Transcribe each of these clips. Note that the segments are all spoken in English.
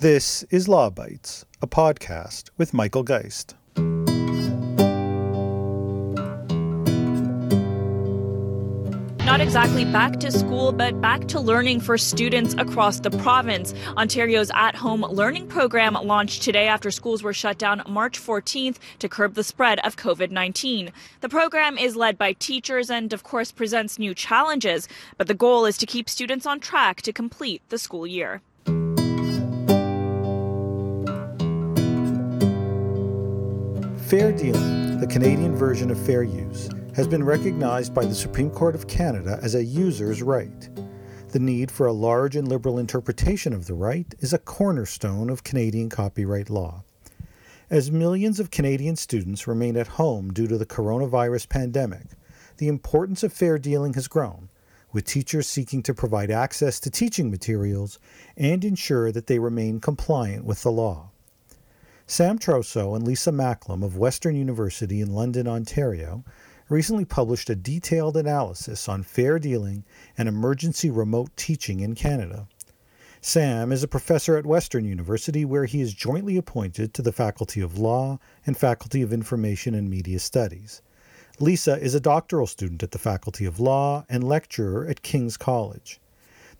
This is Law Bytes, a podcast with Michael Geist. Not exactly back to school, but back to learning for students across the province. Ontario's at home learning program launched today after schools were shut down March 14th to curb the spread of COVID 19. The program is led by teachers and, of course, presents new challenges, but the goal is to keep students on track to complete the school year. Fair dealing, the Canadian version of fair use, has been recognized by the Supreme Court of Canada as a user's right. The need for a large and liberal interpretation of the right is a cornerstone of Canadian copyright law. As millions of Canadian students remain at home due to the coronavirus pandemic, the importance of fair dealing has grown, with teachers seeking to provide access to teaching materials and ensure that they remain compliant with the law. Sam Trosow and Lisa Macklem of Western University in London, Ontario, recently published a detailed analysis on fair dealing and emergency remote teaching in Canada. Sam is a professor at Western University, where he is jointly appointed to the Faculty of Law and Faculty of Information and Media Studies. Lisa is a doctoral student at the Faculty of Law and lecturer at King's College.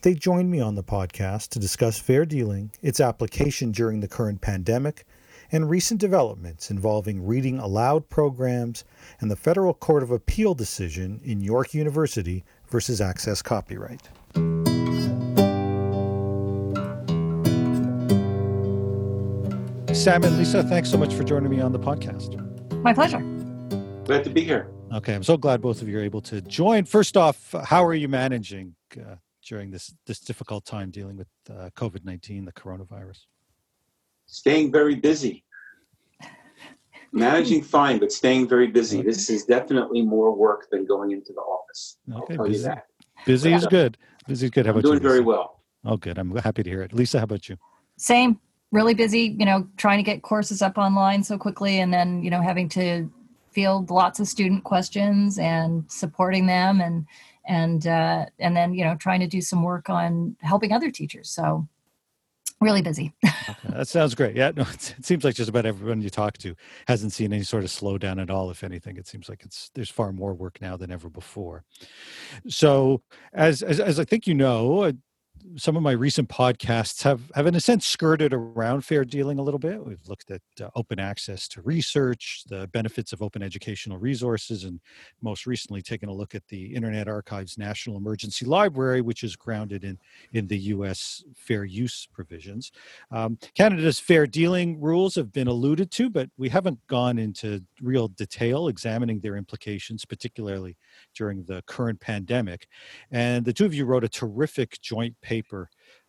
They joined me on the podcast to discuss fair dealing, its application during the current pandemic, and recent developments involving reading aloud programs and the Federal Court of Appeal decision in York University versus Access Copyright. Sam and Lisa, thanks so much for joining me on the podcast. My pleasure. Glad to be here. Okay, I'm so glad both of you are able to join. First off, how are you managing uh, during this this difficult time dealing with uh, COVID nineteen, the coronavirus? Staying very busy. Managing fine, but staying very busy. This is definitely more work than going into the office. I'll tell busy. you that. Busy is good. Busy is good. How I'm doing you? very well. Oh, good. I'm happy to hear it. Lisa, how about you? Same. Really busy, you know, trying to get courses up online so quickly and then, you know, having to field lots of student questions and supporting them and and uh, and then, you know, trying to do some work on helping other teachers. So really busy. Okay, that sounds great. Yeah, no, it, seems like just about everyone you talk to hasn't seen any sort of slowdown at all. If anything, it seems like it's there's far more work now than ever before. So, as as, as I think you know, some of my recent podcasts have have in a sense skirted around fair dealing a little bit. We've looked at uh, open access to research, the benefits of open educational resources, and most recently taken a look at the Internet Archive's National Emergency Library, which is grounded in in the U.S. fair use provisions. Um, Canada's fair dealing rules have been alluded to, but we haven't gone into real detail examining their implications, particularly during the current pandemic. And the two of you wrote a terrific joint paper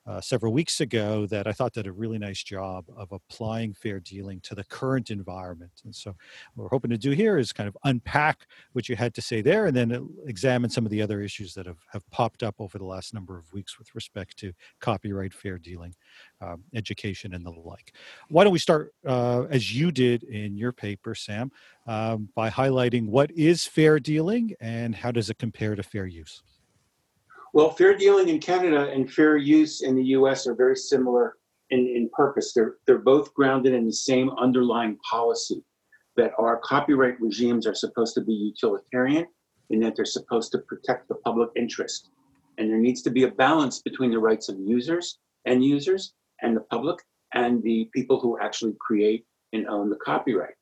uh, several weeks ago that I thought did a really nice job of applying fair dealing to the current environment. And so, what we're hoping to do here is kind of unpack what you had to say there and then examine some of the other issues that have, have popped up over the last number of weeks with respect to copyright, fair dealing, um, education, and the like. Why don't we start, uh, as you did in your paper, Sam, um, by highlighting what is fair dealing and how does it compare to fair use? Well, fair dealing in Canada and fair use in the US are very similar in, in purpose. They're, they're both grounded in the same underlying policy that our copyright regimes are supposed to be utilitarian and that they're supposed to protect the public interest. And there needs to be a balance between the rights of users and users and the public and the people who actually create and own the copyright.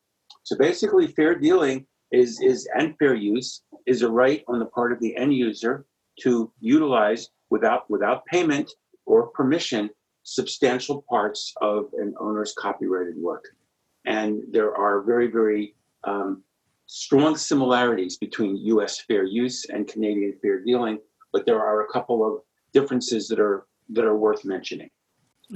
So basically, fair dealing is, is and fair use is a right on the part of the end user to utilize without without payment or permission substantial parts of an owner's copyrighted work. And there are very, very um, strong similarities between US fair use and Canadian fair dealing, but there are a couple of differences that are that are worth mentioning.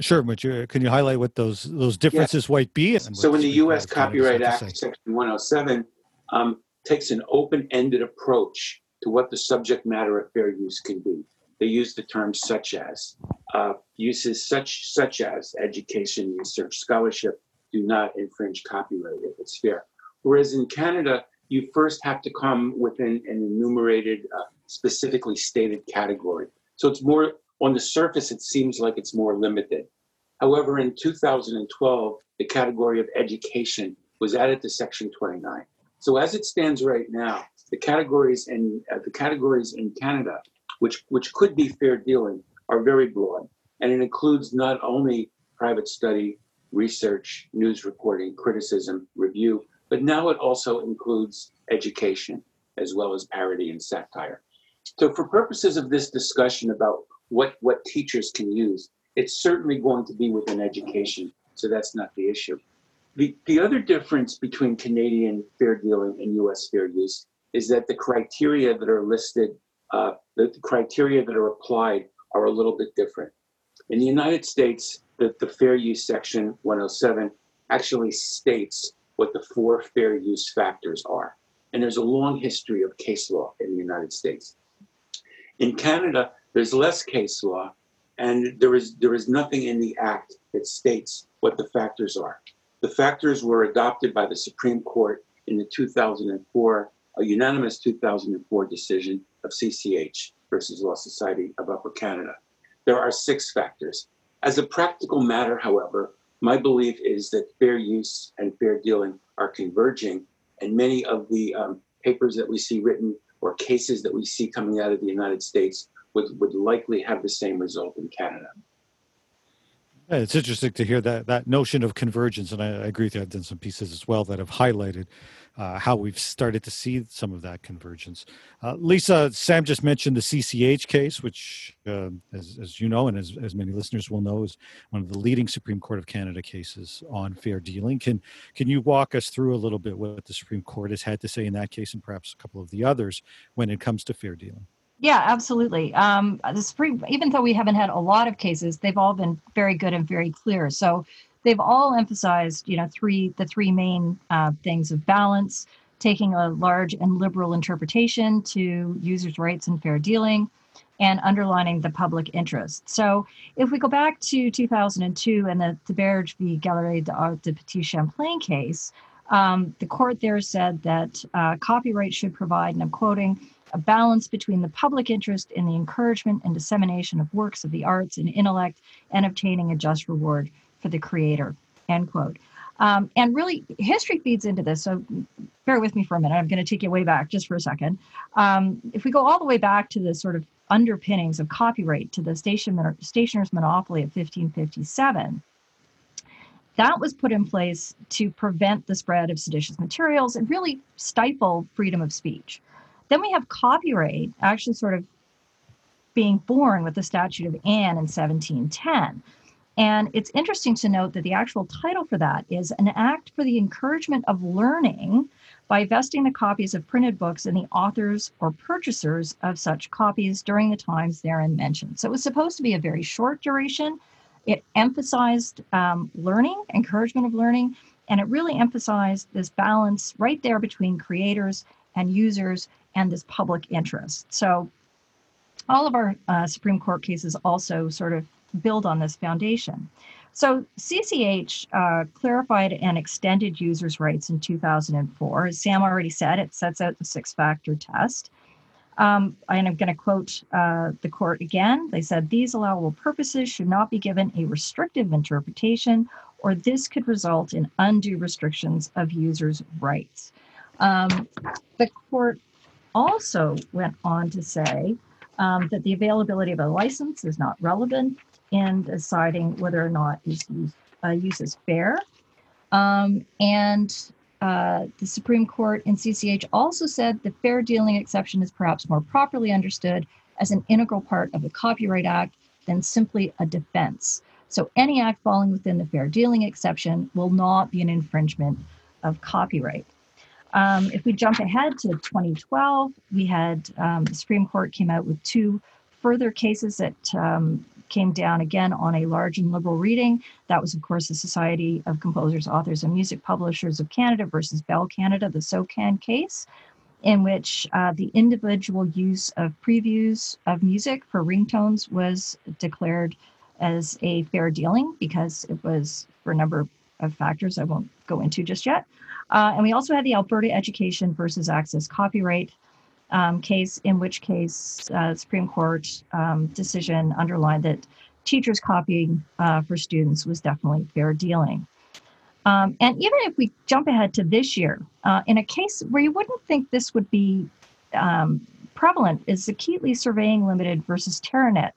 Sure, but you, can you highlight what those those differences might be? So in the U.S. Court of Canada Copyright Act. Section 107, um, takes an open-ended approach to what the subject matter of fair use can be. They use the terms such as, uh, uses such such as education, research, scholarship do not infringe copyright if it's fair. Whereas in Canada, you first have to come within an enumerated, uh, specifically stated category. So it's more on the surface. It seems like it's more limited. However, in 2012, the category of education was added to Section 29. So as it stands right now, the categories in uh, the categories in Canada, which which could be fair dealing, are very broad, and it includes not only private study, research, news reporting, criticism, review, but now it also includes education as well as parody and satire. So, for purposes of this discussion about what what teachers can use, it's certainly going to be within education. So that's not the issue. The, the other difference between Canadian fair dealing and US fair use is that the criteria that are listed, uh, the, the criteria that are applied are a little bit different. In the United States, the, the fair use section 107 actually states what the four fair use factors are. And there's a long history of case law in the United States. In Canada, there's less case law, and there is there is nothing in the act that states what the factors are. The factors were adopted by the Supreme Court in the 2004 a unanimous 2004 decision of CCH versus Law Society of Upper Canada. There are six factors. As a practical matter, however, my belief is that fair use and fair dealing are converging, and many of the um, papers that we see written or cases that we see coming out of the United States would, would likely have the same result in Canada. It's interesting to hear that that notion of convergence, and I, I agree with you. I've done some pieces as well that have highlighted uh, how we've started to see some of that convergence. Uh, Lisa, Sam just mentioned the CCH case, which, uh, as, as, you know, and as, as many listeners will know, is one of the leading Supreme Court of Canada cases on fair dealing. Can can you walk us through a little bit what the Supreme Court has had to say in that case, and perhaps a couple of the others when it comes to fair dealing? Yeah, absolutely. Um, the Supreme, even though we haven't had a lot of cases, they've all been very good and very clear. So they've all emphasized, you know, three the three main uh, things of balance, taking a large and liberal interpretation to users' rights and fair dealing, and underlining the public interest. So if we go back to 2002 and the Theberge v. Galerie de Petit Champlain case, um, the court there said that uh, copyright should provide, and I'm quoting, a balance between the public interest in the encouragement and dissemination of works of the arts and intellect and obtaining a just reward for the creator, end quote. Um, and really, history feeds into this. So bear with me for a minute. I'm going to take you way back just for a second. Um, if we go all the way back to the sort of underpinnings of copyright to the station, stationer's monopoly of 1557, that was put in place to prevent the spread of seditious materials and really stifle freedom of speech. Then we have copyright actually sort of being born with the Statute of Anne in 1710. And it's interesting to note that the actual title for that is an act for the encouragement of learning by vesting the copies of printed books in the authors or purchasers of such copies during the times therein mentioned. So it was supposed to be a very short duration. It emphasized um, learning, encouragement of learning, and it really emphasized this balance right there between creators and users and this public interest. So all of our uh, Supreme Court cases also sort of build on this foundation. So CCH uh, clarified and extended users' rights in 2004. As Sam already said, it sets out the six-factor test. Um, and I'm going to quote uh, the court again. They said these allowable purposes should not be given a restrictive interpretation, or this could result in undue restrictions of users' rights. Um, the court also went on to say um, that the availability of a license is not relevant in deciding whether or not use, uh, use is fair. Um, and uh, the Supreme Court in CCH also said the fair dealing exception is perhaps more properly understood as an integral part of the Copyright Act than simply a defense. So any act falling within the fair dealing exception will not be an infringement of copyright. Um, if we jump ahead to 2012, we had um, the Supreme Court came out with two further cases that um, came down again on a large and liberal reading. That was, of course, the Society of Composers, Authors, and Music Publishers of Canada versus Bell Canada, the SOCAN case, in which uh, the individual use of previews of music for ringtones was declared as a fair dealing because it was for a number of factors I won't go into just yet. Uh, and we also had the Alberta Education versus Access copyright um, case, in which case uh, Supreme Court um, decision underlined that teachers copying uh, for students was definitely fair dealing. Um, and even if we jump ahead to this year, uh, in a case where you wouldn't think this would be um, prevalent, is the Keatley Surveying Limited versus Teranet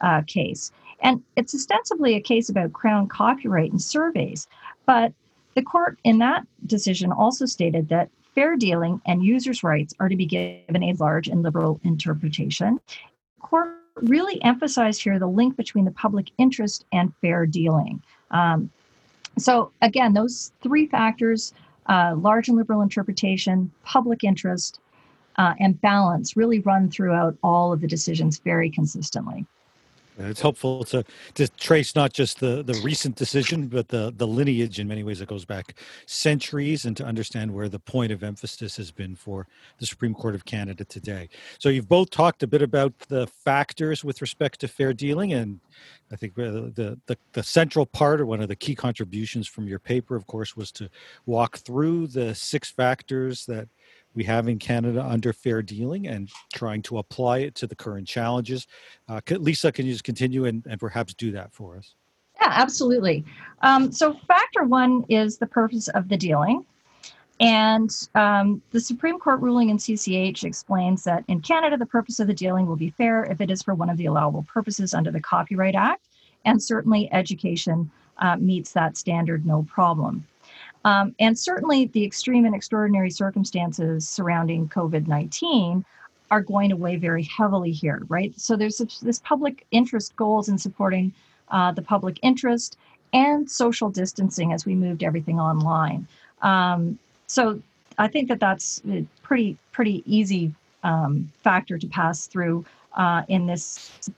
uh, case. And it's ostensibly a case about Crown copyright and surveys, but the court in that decision also stated that fair dealing and users' rights are to be given a large and liberal interpretation. Court really emphasized here the link between the public interest and fair dealing. Um, so, again, those three factors uh, large and liberal interpretation, public interest, uh, and balance really run throughout all of the decisions very consistently. It's helpful to to trace not just the the recent decision, but the the lineage in many ways that goes back centuries, and to understand where the point of emphasis has been for the Supreme Court of Canada today. So you've both talked a bit about the factors with respect to fair dealing, and I think uh, the the the central part or one of the key contributions from your paper, of course, was to walk through the six factors that we have in Canada under fair dealing and trying to apply it to the current challenges. Uh, Lisa, can you just continue and, and perhaps do that for us? Yeah, absolutely. Um, so, factor one is the purpose of the dealing. And um, the Supreme Court ruling in CCH explains that in Canada, the purpose of the dealing will be fair if it is for one of the allowable purposes under the Copyright Act. And certainly, education uh, meets that standard no problem. Um, and certainly, the extreme and extraordinary circumstances surrounding COVID 19 are going to weigh very heavily here, right? So, there's this public interest goals in supporting uh, the public interest and social distancing as we moved everything online. Um, so, I think that that's a pretty pretty easy um, factor to pass through uh, in this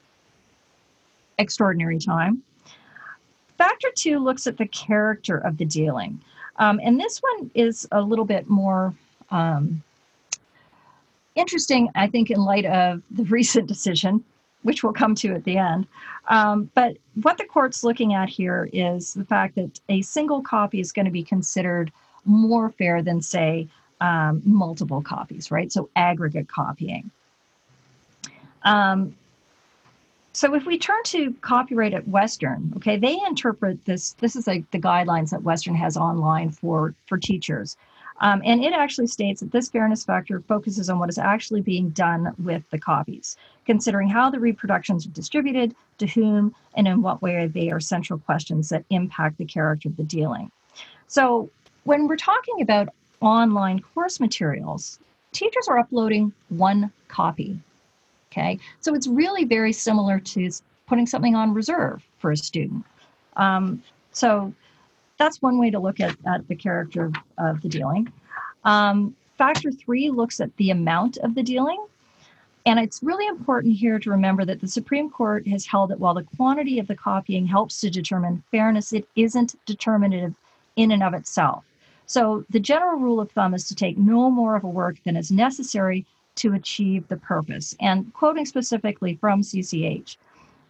extraordinary time. Factor two looks at the character of the dealing. Um, and this one is a little bit more um, interesting, I think, in light of the recent decision, which we'll come to at the end. Um, but what the court's looking at here is the fact that a single copy is going to be considered more fair than, say, um, multiple copies, right? So aggregate copying. Um, so if we turn to copyright at Western, okay, they interpret this. This is like the guidelines that Western has online for for teachers, um, and it actually states that this fairness factor focuses on what is actually being done with the copies, considering how the reproductions are distributed, to whom, and in what way they are central questions that impact the character of the dealing. So when we're talking about online course materials, teachers are uploading one copy Okay, so it's really very similar to putting something on reserve for a student. Um, so that's one way to look at, at the character of, the dealing. Um, factor three looks at the amount of the dealing. And it's really important here to remember that the Supreme Court has held that while the quantity of the copying helps to determine fairness, it isn't determinative in and of itself. So the general rule of thumb is to take no more of a work than is necessary to achieve the purpose. And quoting specifically from CCH,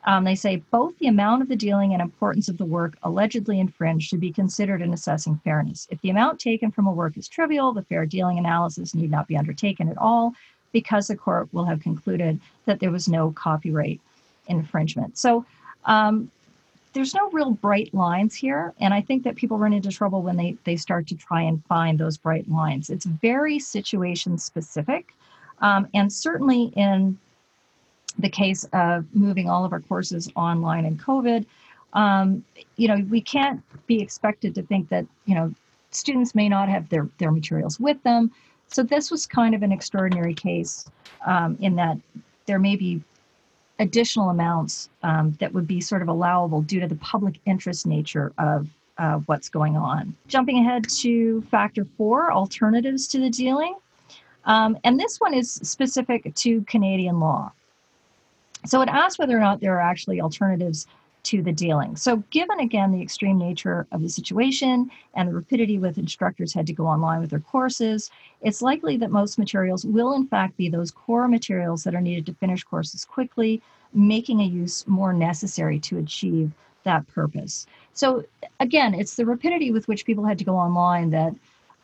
um, they say both the amount of the dealing and importance of the work allegedly infringed should be considered in assessing fairness. If the amount taken from a work is trivial, the fair dealing analysis need not be undertaken at all because the court will have concluded that there was no copyright infringement. So um, there's no real bright lines here. And I think that people run into trouble when they, they start to try and find those bright lines. It's very situation specific. Um, and certainly in the case of moving all of our courses online in COVID, um, you know, we can't be expected to think that, you know, students may not have their, their materials with them. So this was kind of an extraordinary case um, in that there may be additional amounts um, that would be sort of allowable due to the public interest nature of uh, what's going on. Jumping ahead to factor four, alternatives to the dealing. Um, and this one is specific to Canadian law. So it asks whether or not there are actually alternatives to the dealing. So, given again the extreme nature of the situation and the rapidity with instructors had to go online with their courses, it's likely that most materials will, in fact, be those core materials that are needed to finish courses quickly, making a use more necessary to achieve that purpose. So, again, it's the rapidity with which people had to go online that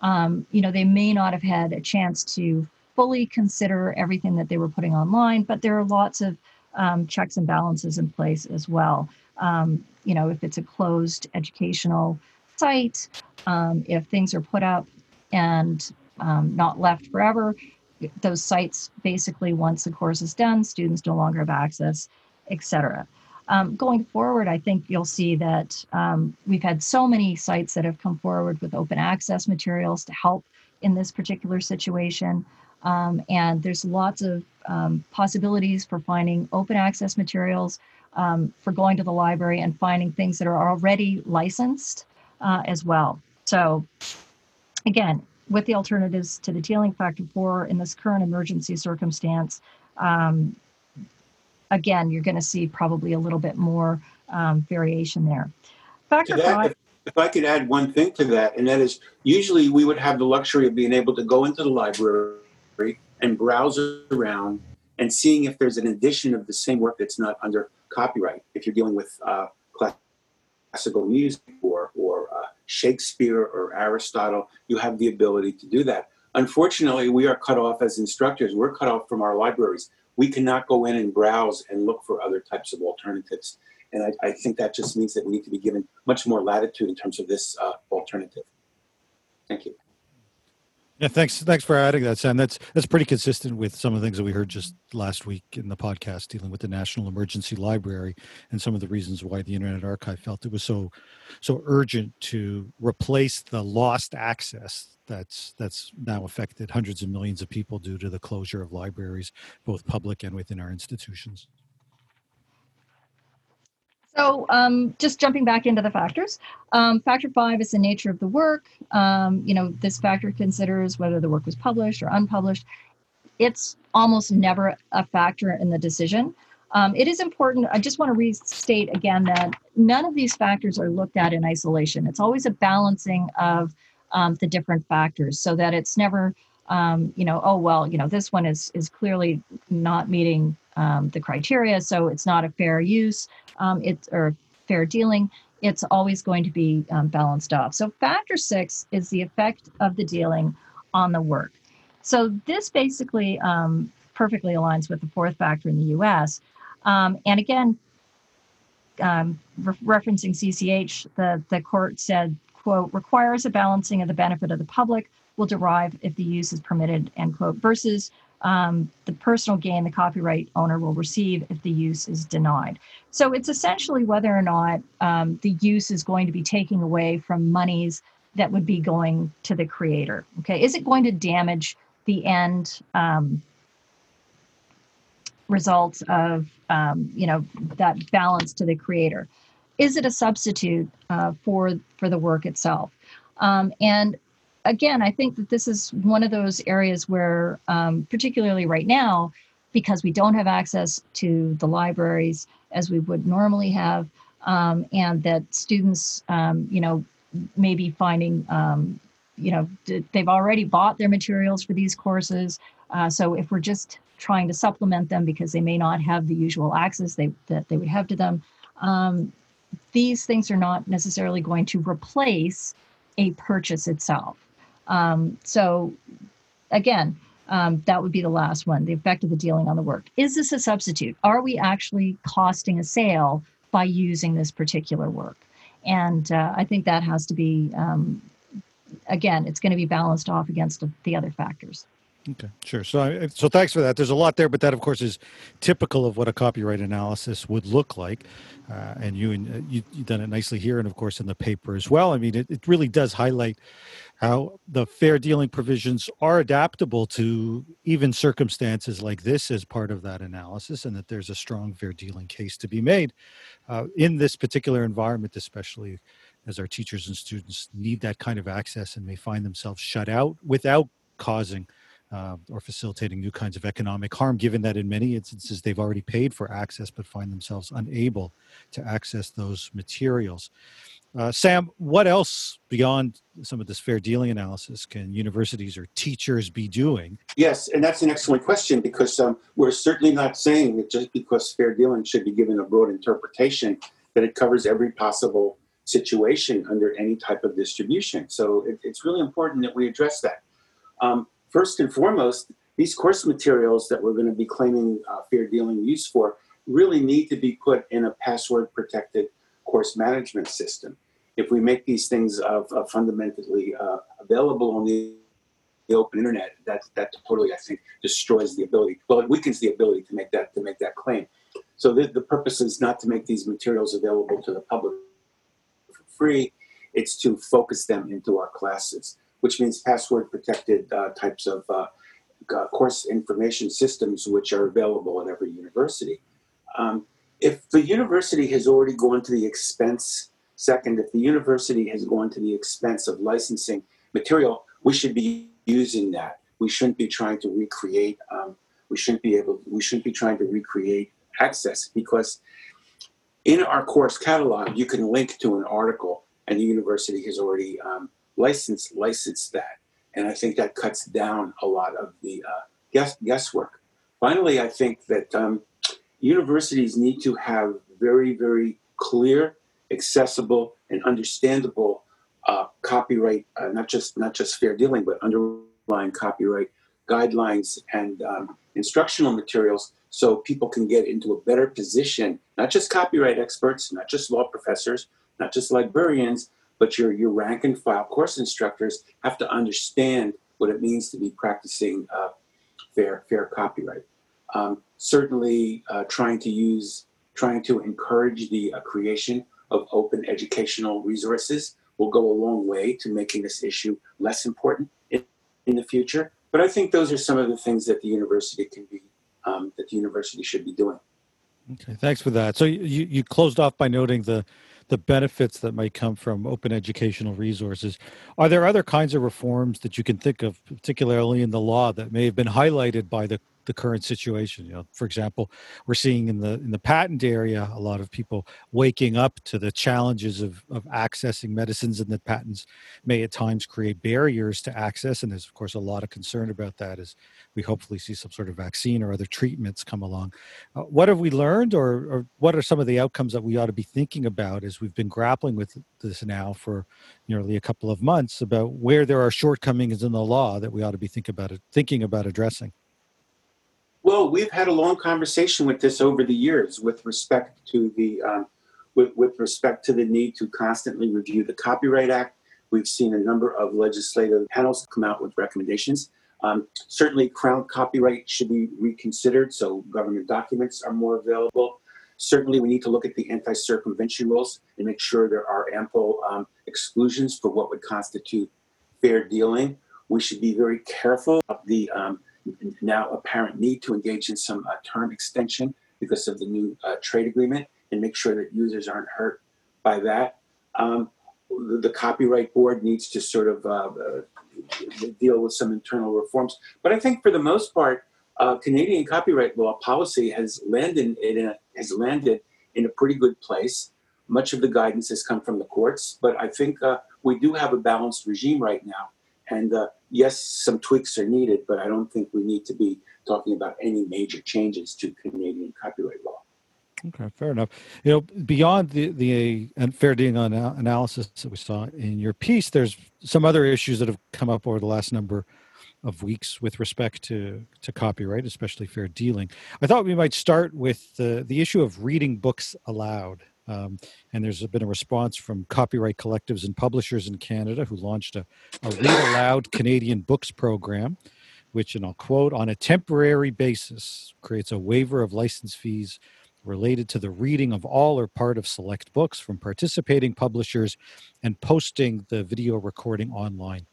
um, you know, they may not have had a chance to fully consider everything that they were putting online, but there are lots of um, checks and balances in place as well. Um, you know, if it's a closed educational site, um, if things are put up and um, not left forever, those sites basically, once the course is done, students no longer have access, etc. Um, going forward, I think you'll see that um, we've had so many sites that have come forward with open access materials to help in this particular situation. Um, and there's lots of um, possibilities for finding open access materials, um, for going to the library and finding things that are already licensed uh, as well. So, again, with the alternatives to the dealing factor four in this current emergency circumstance, um, again, you're going to see probably a little bit more um, variation there. Factor that, five. If, if I could add one thing to that, and that is usually we would have the luxury of being able to go into the library and browse around and seeing if there's an edition of the same work that's not under copyright. If you're dealing with uh, classical music or, or uh, Shakespeare or Aristotle, you have the ability to do that. Unfortunately, we are cut off as instructors. We're cut off from our libraries we cannot go in and browse and look for other types of alternatives. And I, I think that just means that we need to be given much more latitude in terms of this uh, alternative. Thank you. Yeah, thanks. Thanks for adding that, Sam. That's that's pretty consistent with some of the things that we heard just last week in the podcast dealing with the National Emergency Library and some of the reasons why the Internet Archive felt it was so so urgent to replace the lost access that's that's now affected hundreds of millions of people due to the closure of libraries, both public and within our institutions. So, um, just jumping back into the factors, um, factor five is the nature of the work. Um, you know, this factor considers whether the work was published or unpublished. It's almost never a factor in the decision. Um, it is important. I just want to restate again that none of these factors are looked at in isolation. It's always a balancing of um, the different factors so that it's never um, you know oh well you know this one is is clearly not meeting um, the criteria so it's not a fair use um, it's or fair dealing it's always going to be um, balanced off. So factor six is the effect of the dealing on the work. So this basically um, perfectly aligns with the fourth factor in the us and again um, re- referencing CCH, the, the court said quote, requires a balancing of the benefit of the public will derive if the use is permitted, end quote, versus um, the personal gain the copyright owner will receive if the use is denied. So it's essentially whether or not um, the use is going to be taking away from monies that would be going to the creator. Okay, is it going to damage the end um, results of um, you know that balance to the creator? is it a substitute uh, for for the work itself? Um, and again, I think that this is one of those areas where, um, particularly right now, because we don't have access to the libraries as we would normally have, um, and that students, um, you know, may be finding, um, you know, they've already bought their materials for these courses. Uh, so if we're just trying to supplement them because they may not have the usual access they, that they would have to them, um, these things are not necessarily going to replace a purchase itself. Um, so, again, um, that would be the last one the effect of the dealing on the work. Is this a substitute? Are we actually costing a sale by using this particular work? And uh, I think that has to be, um, again, it's going to be balanced off against the other factors. Okay, sure. So, so thanks for that. There's a lot there, but that, of course, is typical of what a copyright analysis would look like. Uh, and you, uh, you have done it nicely here, and of course in the paper as well. I mean, it, it really does highlight how the fair dealing provisions are adaptable to even circumstances like this as part of that analysis, and that there's a strong fair dealing case to be made uh, in this particular environment, especially as our teachers and students need that kind of access and may find themselves shut out without causing uh, or facilitating new kinds of economic harm, given that in many instances they've already paid for access but find themselves unable to access those materials. Uh, Sam, what else beyond some of this fair dealing analysis can universities or teachers be doing? Yes, and that's an excellent question because um, we're certainly not saying that just because fair dealing should be given a broad interpretation, that it covers every possible situation under any type of distribution. So it, it's really important that we address that. Um, first and foremost, these course materials that we're going to be claiming uh, fair dealing use for, really need to be put in a password protected course management system. If we make these things uh, fundamentally uh, available on the, the open internet, that that totally, I think, destroys the ability. Well, it weakens the ability to make that to make that claim. So the, the purpose is not to make these materials available to the public for free. It's to focus them into our classes, which means password protected uh, types of uh, uh, course information systems, which are available at every university. Um, if the university has already gone to the expense, second, if the university has gone to the expense of licensing material, we should be using that. We shouldn't be trying to recreate. Um, we shouldn't be able. We shouldn't be trying to recreate access because in our course catalog you can link to an article, and the university has already um, licensed licensed that, and I think that cuts down a lot of the uh, guess guesswork. Finally, I think that um, universities need to have very, very clear, accessible, and understandable uh, copyright, uh, not just not just fair dealing, but underlying copyright guidelines and um, instructional materials, so people can get into a better position. Not just copyright experts, not just law professors, not just librarians, but your your rank and file course instructors have to understand what it means to be practicing uh, fair fair copyright. Um, certainly, uh, trying to use, trying to encourage the uh, creation of open educational resources will go a long way to making this issue less important in, in the future. But I think those are some of the things that the university can be, um, that the university should be doing. Okay, thanks for that. So you, you closed off by noting the the benefits that might come from open educational resources. Are there other kinds of reforms that you can think of, particularly in the law, that may have been highlighted by the the current situation. You know, for example, we're seeing in the in the patent area a lot of people waking up to the challenges of of accessing medicines, and that patents may at times create barriers to access. And there's of course a lot of concern about that as we hopefully see some sort of vaccine or other treatments come along. Uh, what have we learned, or, or what are some of the outcomes that we ought to be thinking about as we've been grappling with this now for nearly a couple of months about where there are shortcomings in the law that we ought to be think about it, thinking about addressing? Well, we've had a long conversation with this over the years with respect to the um, with, with respect to the need to constantly review the Copyright Act. We've seen a number of legislative panels come out with recommendations. Um, certainly, crown copyright should be reconsidered so government documents are more available. Certainly, we need to look at the anti circumvention rules and make sure there are ample um, exclusions for what would constitute fair dealing. We should be very careful of the um, now apparent need to engage in some uh, term extension because of the new uh, trade agreement and make sure that users aren't hurt by that. Um, the, the, Copyright Board needs to sort of uh, uh deal with some internal reforms. But I think for the most part, uh, Canadian copyright law policy has landed in a, has landed in a pretty good place. Much of the guidance has come from the courts, but I think uh, we do have a balanced regime right now. And uh, yes, some tweaks are needed, but I don't think we need to be talking about any major changes to Canadian copyright law. Okay, fair enough. You know, beyond the the fair dealing analysis that we saw in your piece, there's some other issues that have come up over the last number of weeks with respect to to copyright, especially fair dealing. I thought we might start with the the issue of reading books aloud. Um, and there's been a response from copyright collectives and publishers in Canada who launched a, a Read Aloud Canadian Books program, which, and I'll quote, on a temporary basis creates a waiver of license fees related to the reading of all or part of select books from participating publishers and posting the video recording online.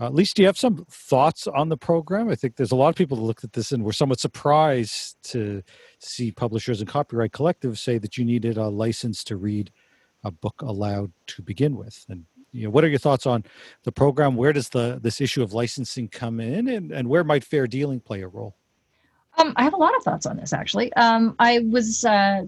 Uh, at least do you have some thoughts on the program? I think there's a lot of people that looked at this and were somewhat surprised to see publishers and copyright collectives say that you needed a license to read a book aloud to begin with. And you know, what are your thoughts on the program? Where does the this issue of licensing come in, and, and where might fair dealing play a role? Um, I have a lot of thoughts on this. Actually, um, I was uh,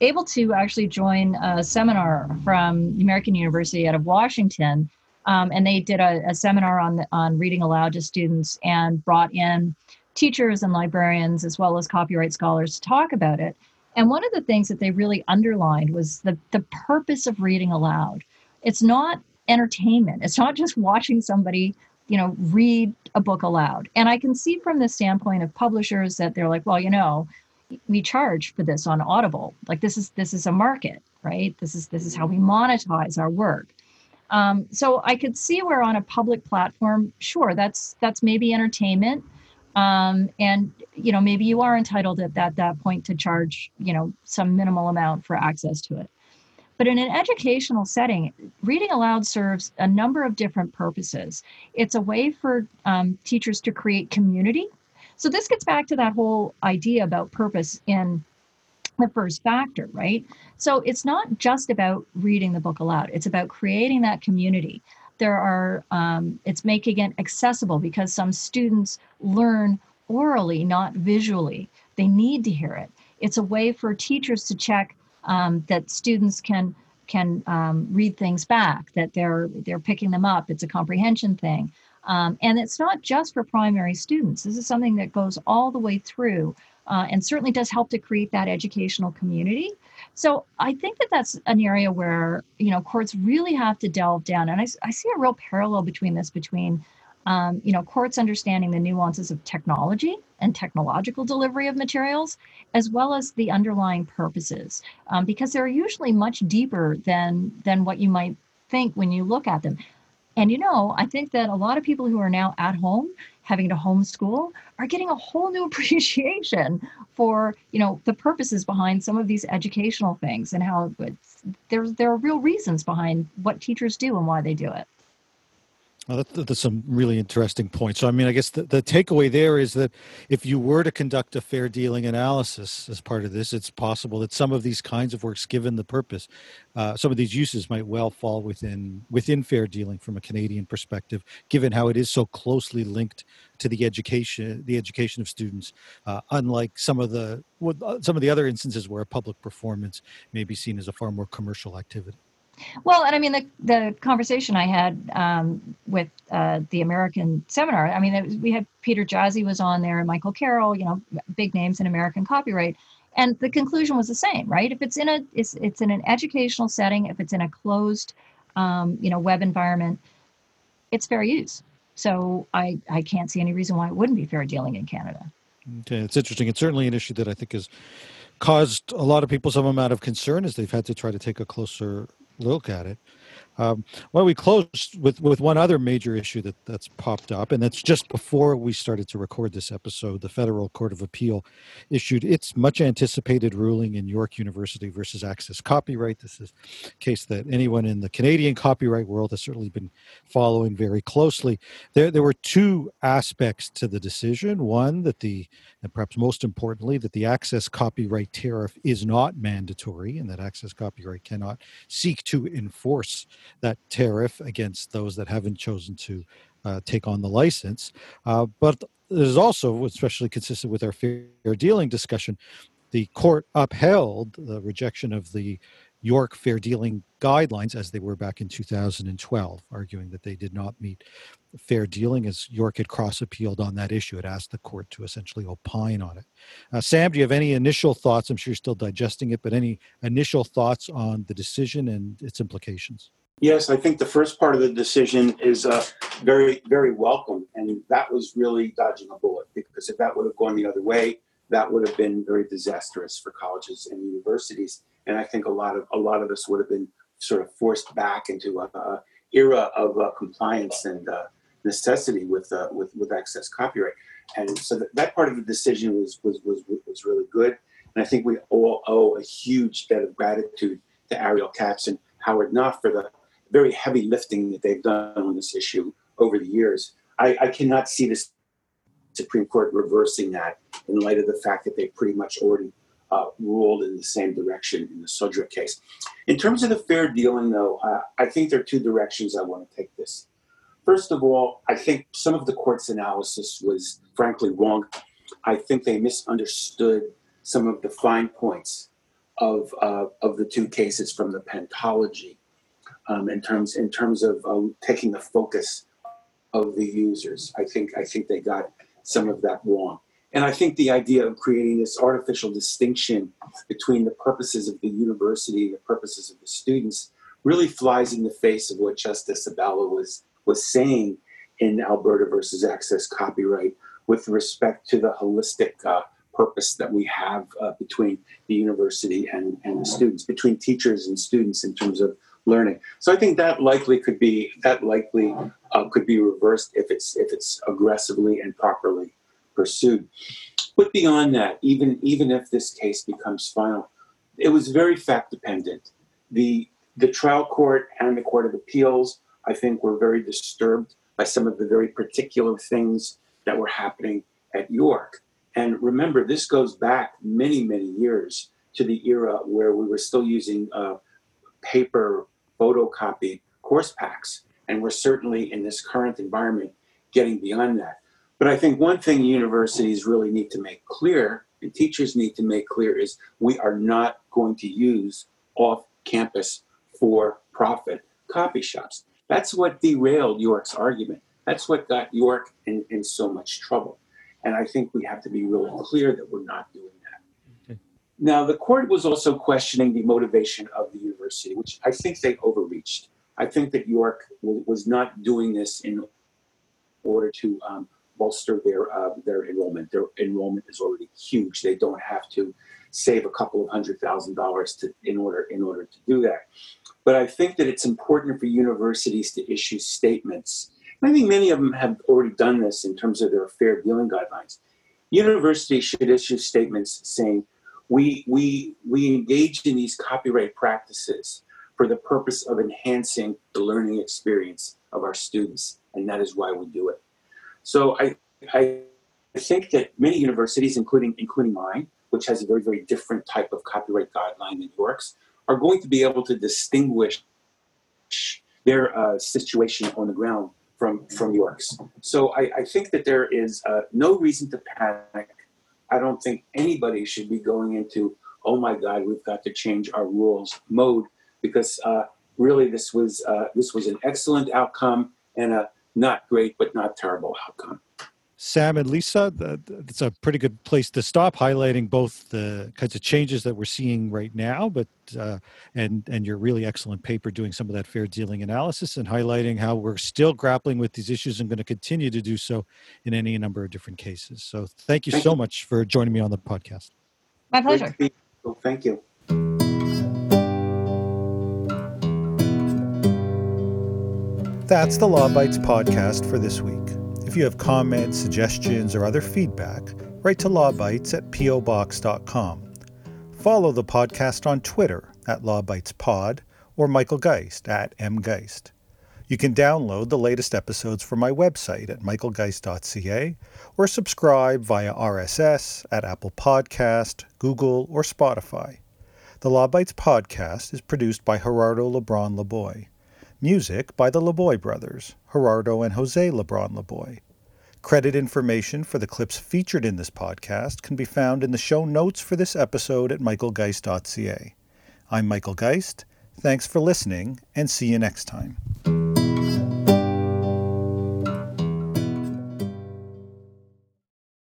able to actually join a seminar from the American University out of Washington um, and they did a, a seminar on on reading aloud to students and brought in teachers and librarians as well as copyright scholars to talk about it. And one of the things that they really underlined was the the purpose of reading aloud. It's not entertainment. It's not just watching somebody, you know, read a book aloud. And I can see from the standpoint of publishers that they're like, well, you know, we charge for this on Audible. Like this is this is a market, right? This is this is how we monetize our work. Um, so I could see where on a public platform, sure, that's that's maybe entertainment, um, and you know maybe you are entitled at that that point to charge you know some minimal amount for access to it. But in an educational setting, reading aloud serves a number of different purposes. It's a way for um, teachers to create community. So this gets back to that whole idea about purpose in the first factor, right? So it's not just about reading the book aloud, it's about creating that community. There are, um, it's making it accessible because some students learn orally, not visually. They need to hear it. It's a way for teachers to check um, that students can can um, read things back, that they're they're picking them up. It's a comprehension thing, um, and it's not just for primary students. This is something that goes all the way through, uh, and certainly does help to create that educational community. So I think that that's an area where you know courts really have to delve down, and I, I see a real parallel between this between um, you know, courts understanding the nuances of technology and technological delivery of materials, as well as the underlying purposes, um, because they're usually much deeper than than what you might think when you look at them. And you know, I think that a lot of people who are now at home having to homeschool are getting a whole new appreciation for you know the purposes behind some of these educational things and how there's there are real reasons behind what teachers do and why they do it. Well, that, that's some really interesting points. So, I mean, I guess the, the takeaway there is that if you were to conduct a fair dealing analysis as part of this, it's possible that some of these kinds of works, given the purpose, uh, some of these uses might well fall within within fair dealing from a Canadian perspective, given how it is so closely linked to the education the education of students. Uh, unlike some of the uh, some of the other instances where a public performance may be seen as a far more commercial activity. Well, and I mean the the conversation I had um, with uh, the American seminar. I mean, was, we had Peter Jaszi was on there, and Michael Carroll. You know, big names in American copyright, and the conclusion was the same, right? If it's in a it's it's in an educational setting, if it's in a closed, um, you know, web environment, it's fair use. So I I can't see any reason why it wouldn't be fair dealing in Canada. Okay, it's interesting. It's certainly an issue that I think has caused a lot of people some amount of concern as they've had to try to take a closer look at it. Um, well, we closed with with one other major issue that that's popped up, and that's just before we started to record this episode. The Federal Court of Appeal issued its much anticipated ruling in York University versus Access Copyright. This is a case that anyone in the Canadian copyright world has certainly been following very closely. There, there were two aspects to the decision. One that the, and perhaps most importantly, that the access copyright tariff is not mandatory, and that access copyright cannot seek to enforce that tariff against those that haven't chosen to uh, take on the license. Uh, but there's also, especially consistent with our fair dealing discussion, the court upheld the rejection of the York fair dealing guidelines as they were back in 2012, arguing that they did not meet fair dealing as York had cross appealed on that issue. It asked the court to essentially opine on it. Uh, Sam, do you have any initial thoughts? I'm sure you're still digesting it, but any initial thoughts on the decision and its implications? Yes, I think the first part of the decision is uh, very, very welcome. And that was really dodging a bullet because if that would have gone the other way, that would have been very disastrous for colleges and universities. And I think a lot of a lot of us would have been sort of forced back into a, era of uh, compliance and uh, necessity with, uh, with with access copyright. And so that, that part of the decision was, was was was really good. And I think we all owe a huge debt of gratitude to Ariel Katz and Howard Knopf for the very heavy lifting that they've done on this issue over the years. I, I cannot see the Supreme Court reversing that in light of the fact that they pretty much already uh, ruled in the same direction in the SODRAC case. In terms of the fair dealing, though, uh, I think there are two directions I want to take this. First of all, I think some of the court's analysis was frankly wrong. I think they misunderstood some of the fine points of, uh, of the two cases from the pentalogy um, in terms in terms of uh, taking the focus of the users. I think I think they got some of that wrong. And I think the idea of creating this artificial distinction between the purposes of the university and the purposes of the students really flies in the face of what Justice Abella was was saying in Alberta versus Access Copyright with respect to the holistic uh, purpose that we have uh, between the university and, and the students, between teachers and students in terms of learning. So I think that likely could be that likely uh, could be reversed if it's if it's aggressively and properly pursued. But beyond that, even even if this case becomes final, it was very fact dependent. The the trial court and the court of appeals, I think, were very disturbed by some of the very particular things that were happening at York. And remember, this goes back many, many years to the era where we were still using uh, paper photocopy course packs. And we're certainly in this current environment getting beyond that. But I think one thing universities really need to make clear and teachers need to make clear is we are not going to use off campus for profit copy shops. That's what derailed York's argument. That's what got York in, in so much trouble. And I think we have to be really clear that we're not doing that. Now, the court was also questioning the motivation of the university, which I think they overreached. I think that York was not doing this in order to um, bolster their uh, their enrollment. Their enrollment is already huge. They don't have to save a couple of hundred thousand dollars to in order in order to do that. But I think that it's important for universities to issue statements. I think many of them have already done this in terms of their fair dealing guidelines. Universities should issue statements saying we we we engage in these copyright practices for the purpose of enhancing the learning experience of our students, and that is why we do it. So I, I think that many universities, including including mine, which has a very very different type of copyright guideline than York's, are going to be able to distinguish their uh, situation on the ground from from York's. So I, I think that there is uh, no reason to panic. I don't think anybody should be going into oh my God, we've got to change our rules mode because uh, really this was uh, this was an excellent outcome and a not great but not terrible outcome. Sam and Lisa, it's a pretty good place to stop, highlighting both the kinds of changes that we're seeing right now, but uh, and and your really excellent paper doing some of that fair dealing analysis and highlighting how we're still grappling with these issues and going to continue to do so in any number of different cases. So thank you thank so you. much for joining me on the podcast. My pleasure. Thank you. That's the Law Bytes podcast for this week. If you have comments, suggestions, or other feedback, write to lawbytes at pobox.com. Follow the podcast on Twitter at lawbytespod or Michael Geist at mgeist. You can download the latest episodes from my website at michaelgeist.ca or subscribe via RSS at Apple Podcast, Google, or Spotify. The Law Bytes podcast is produced by Gerardo Lebron Laboy. Music by the Laboy brothers, Gerardo and Jose Lebron Laboy. Credit information for the clips featured in this podcast can be found in the show notes for this episode at michaelgeist.ca. I'm Michael Geist. Thanks for listening, and see you next time.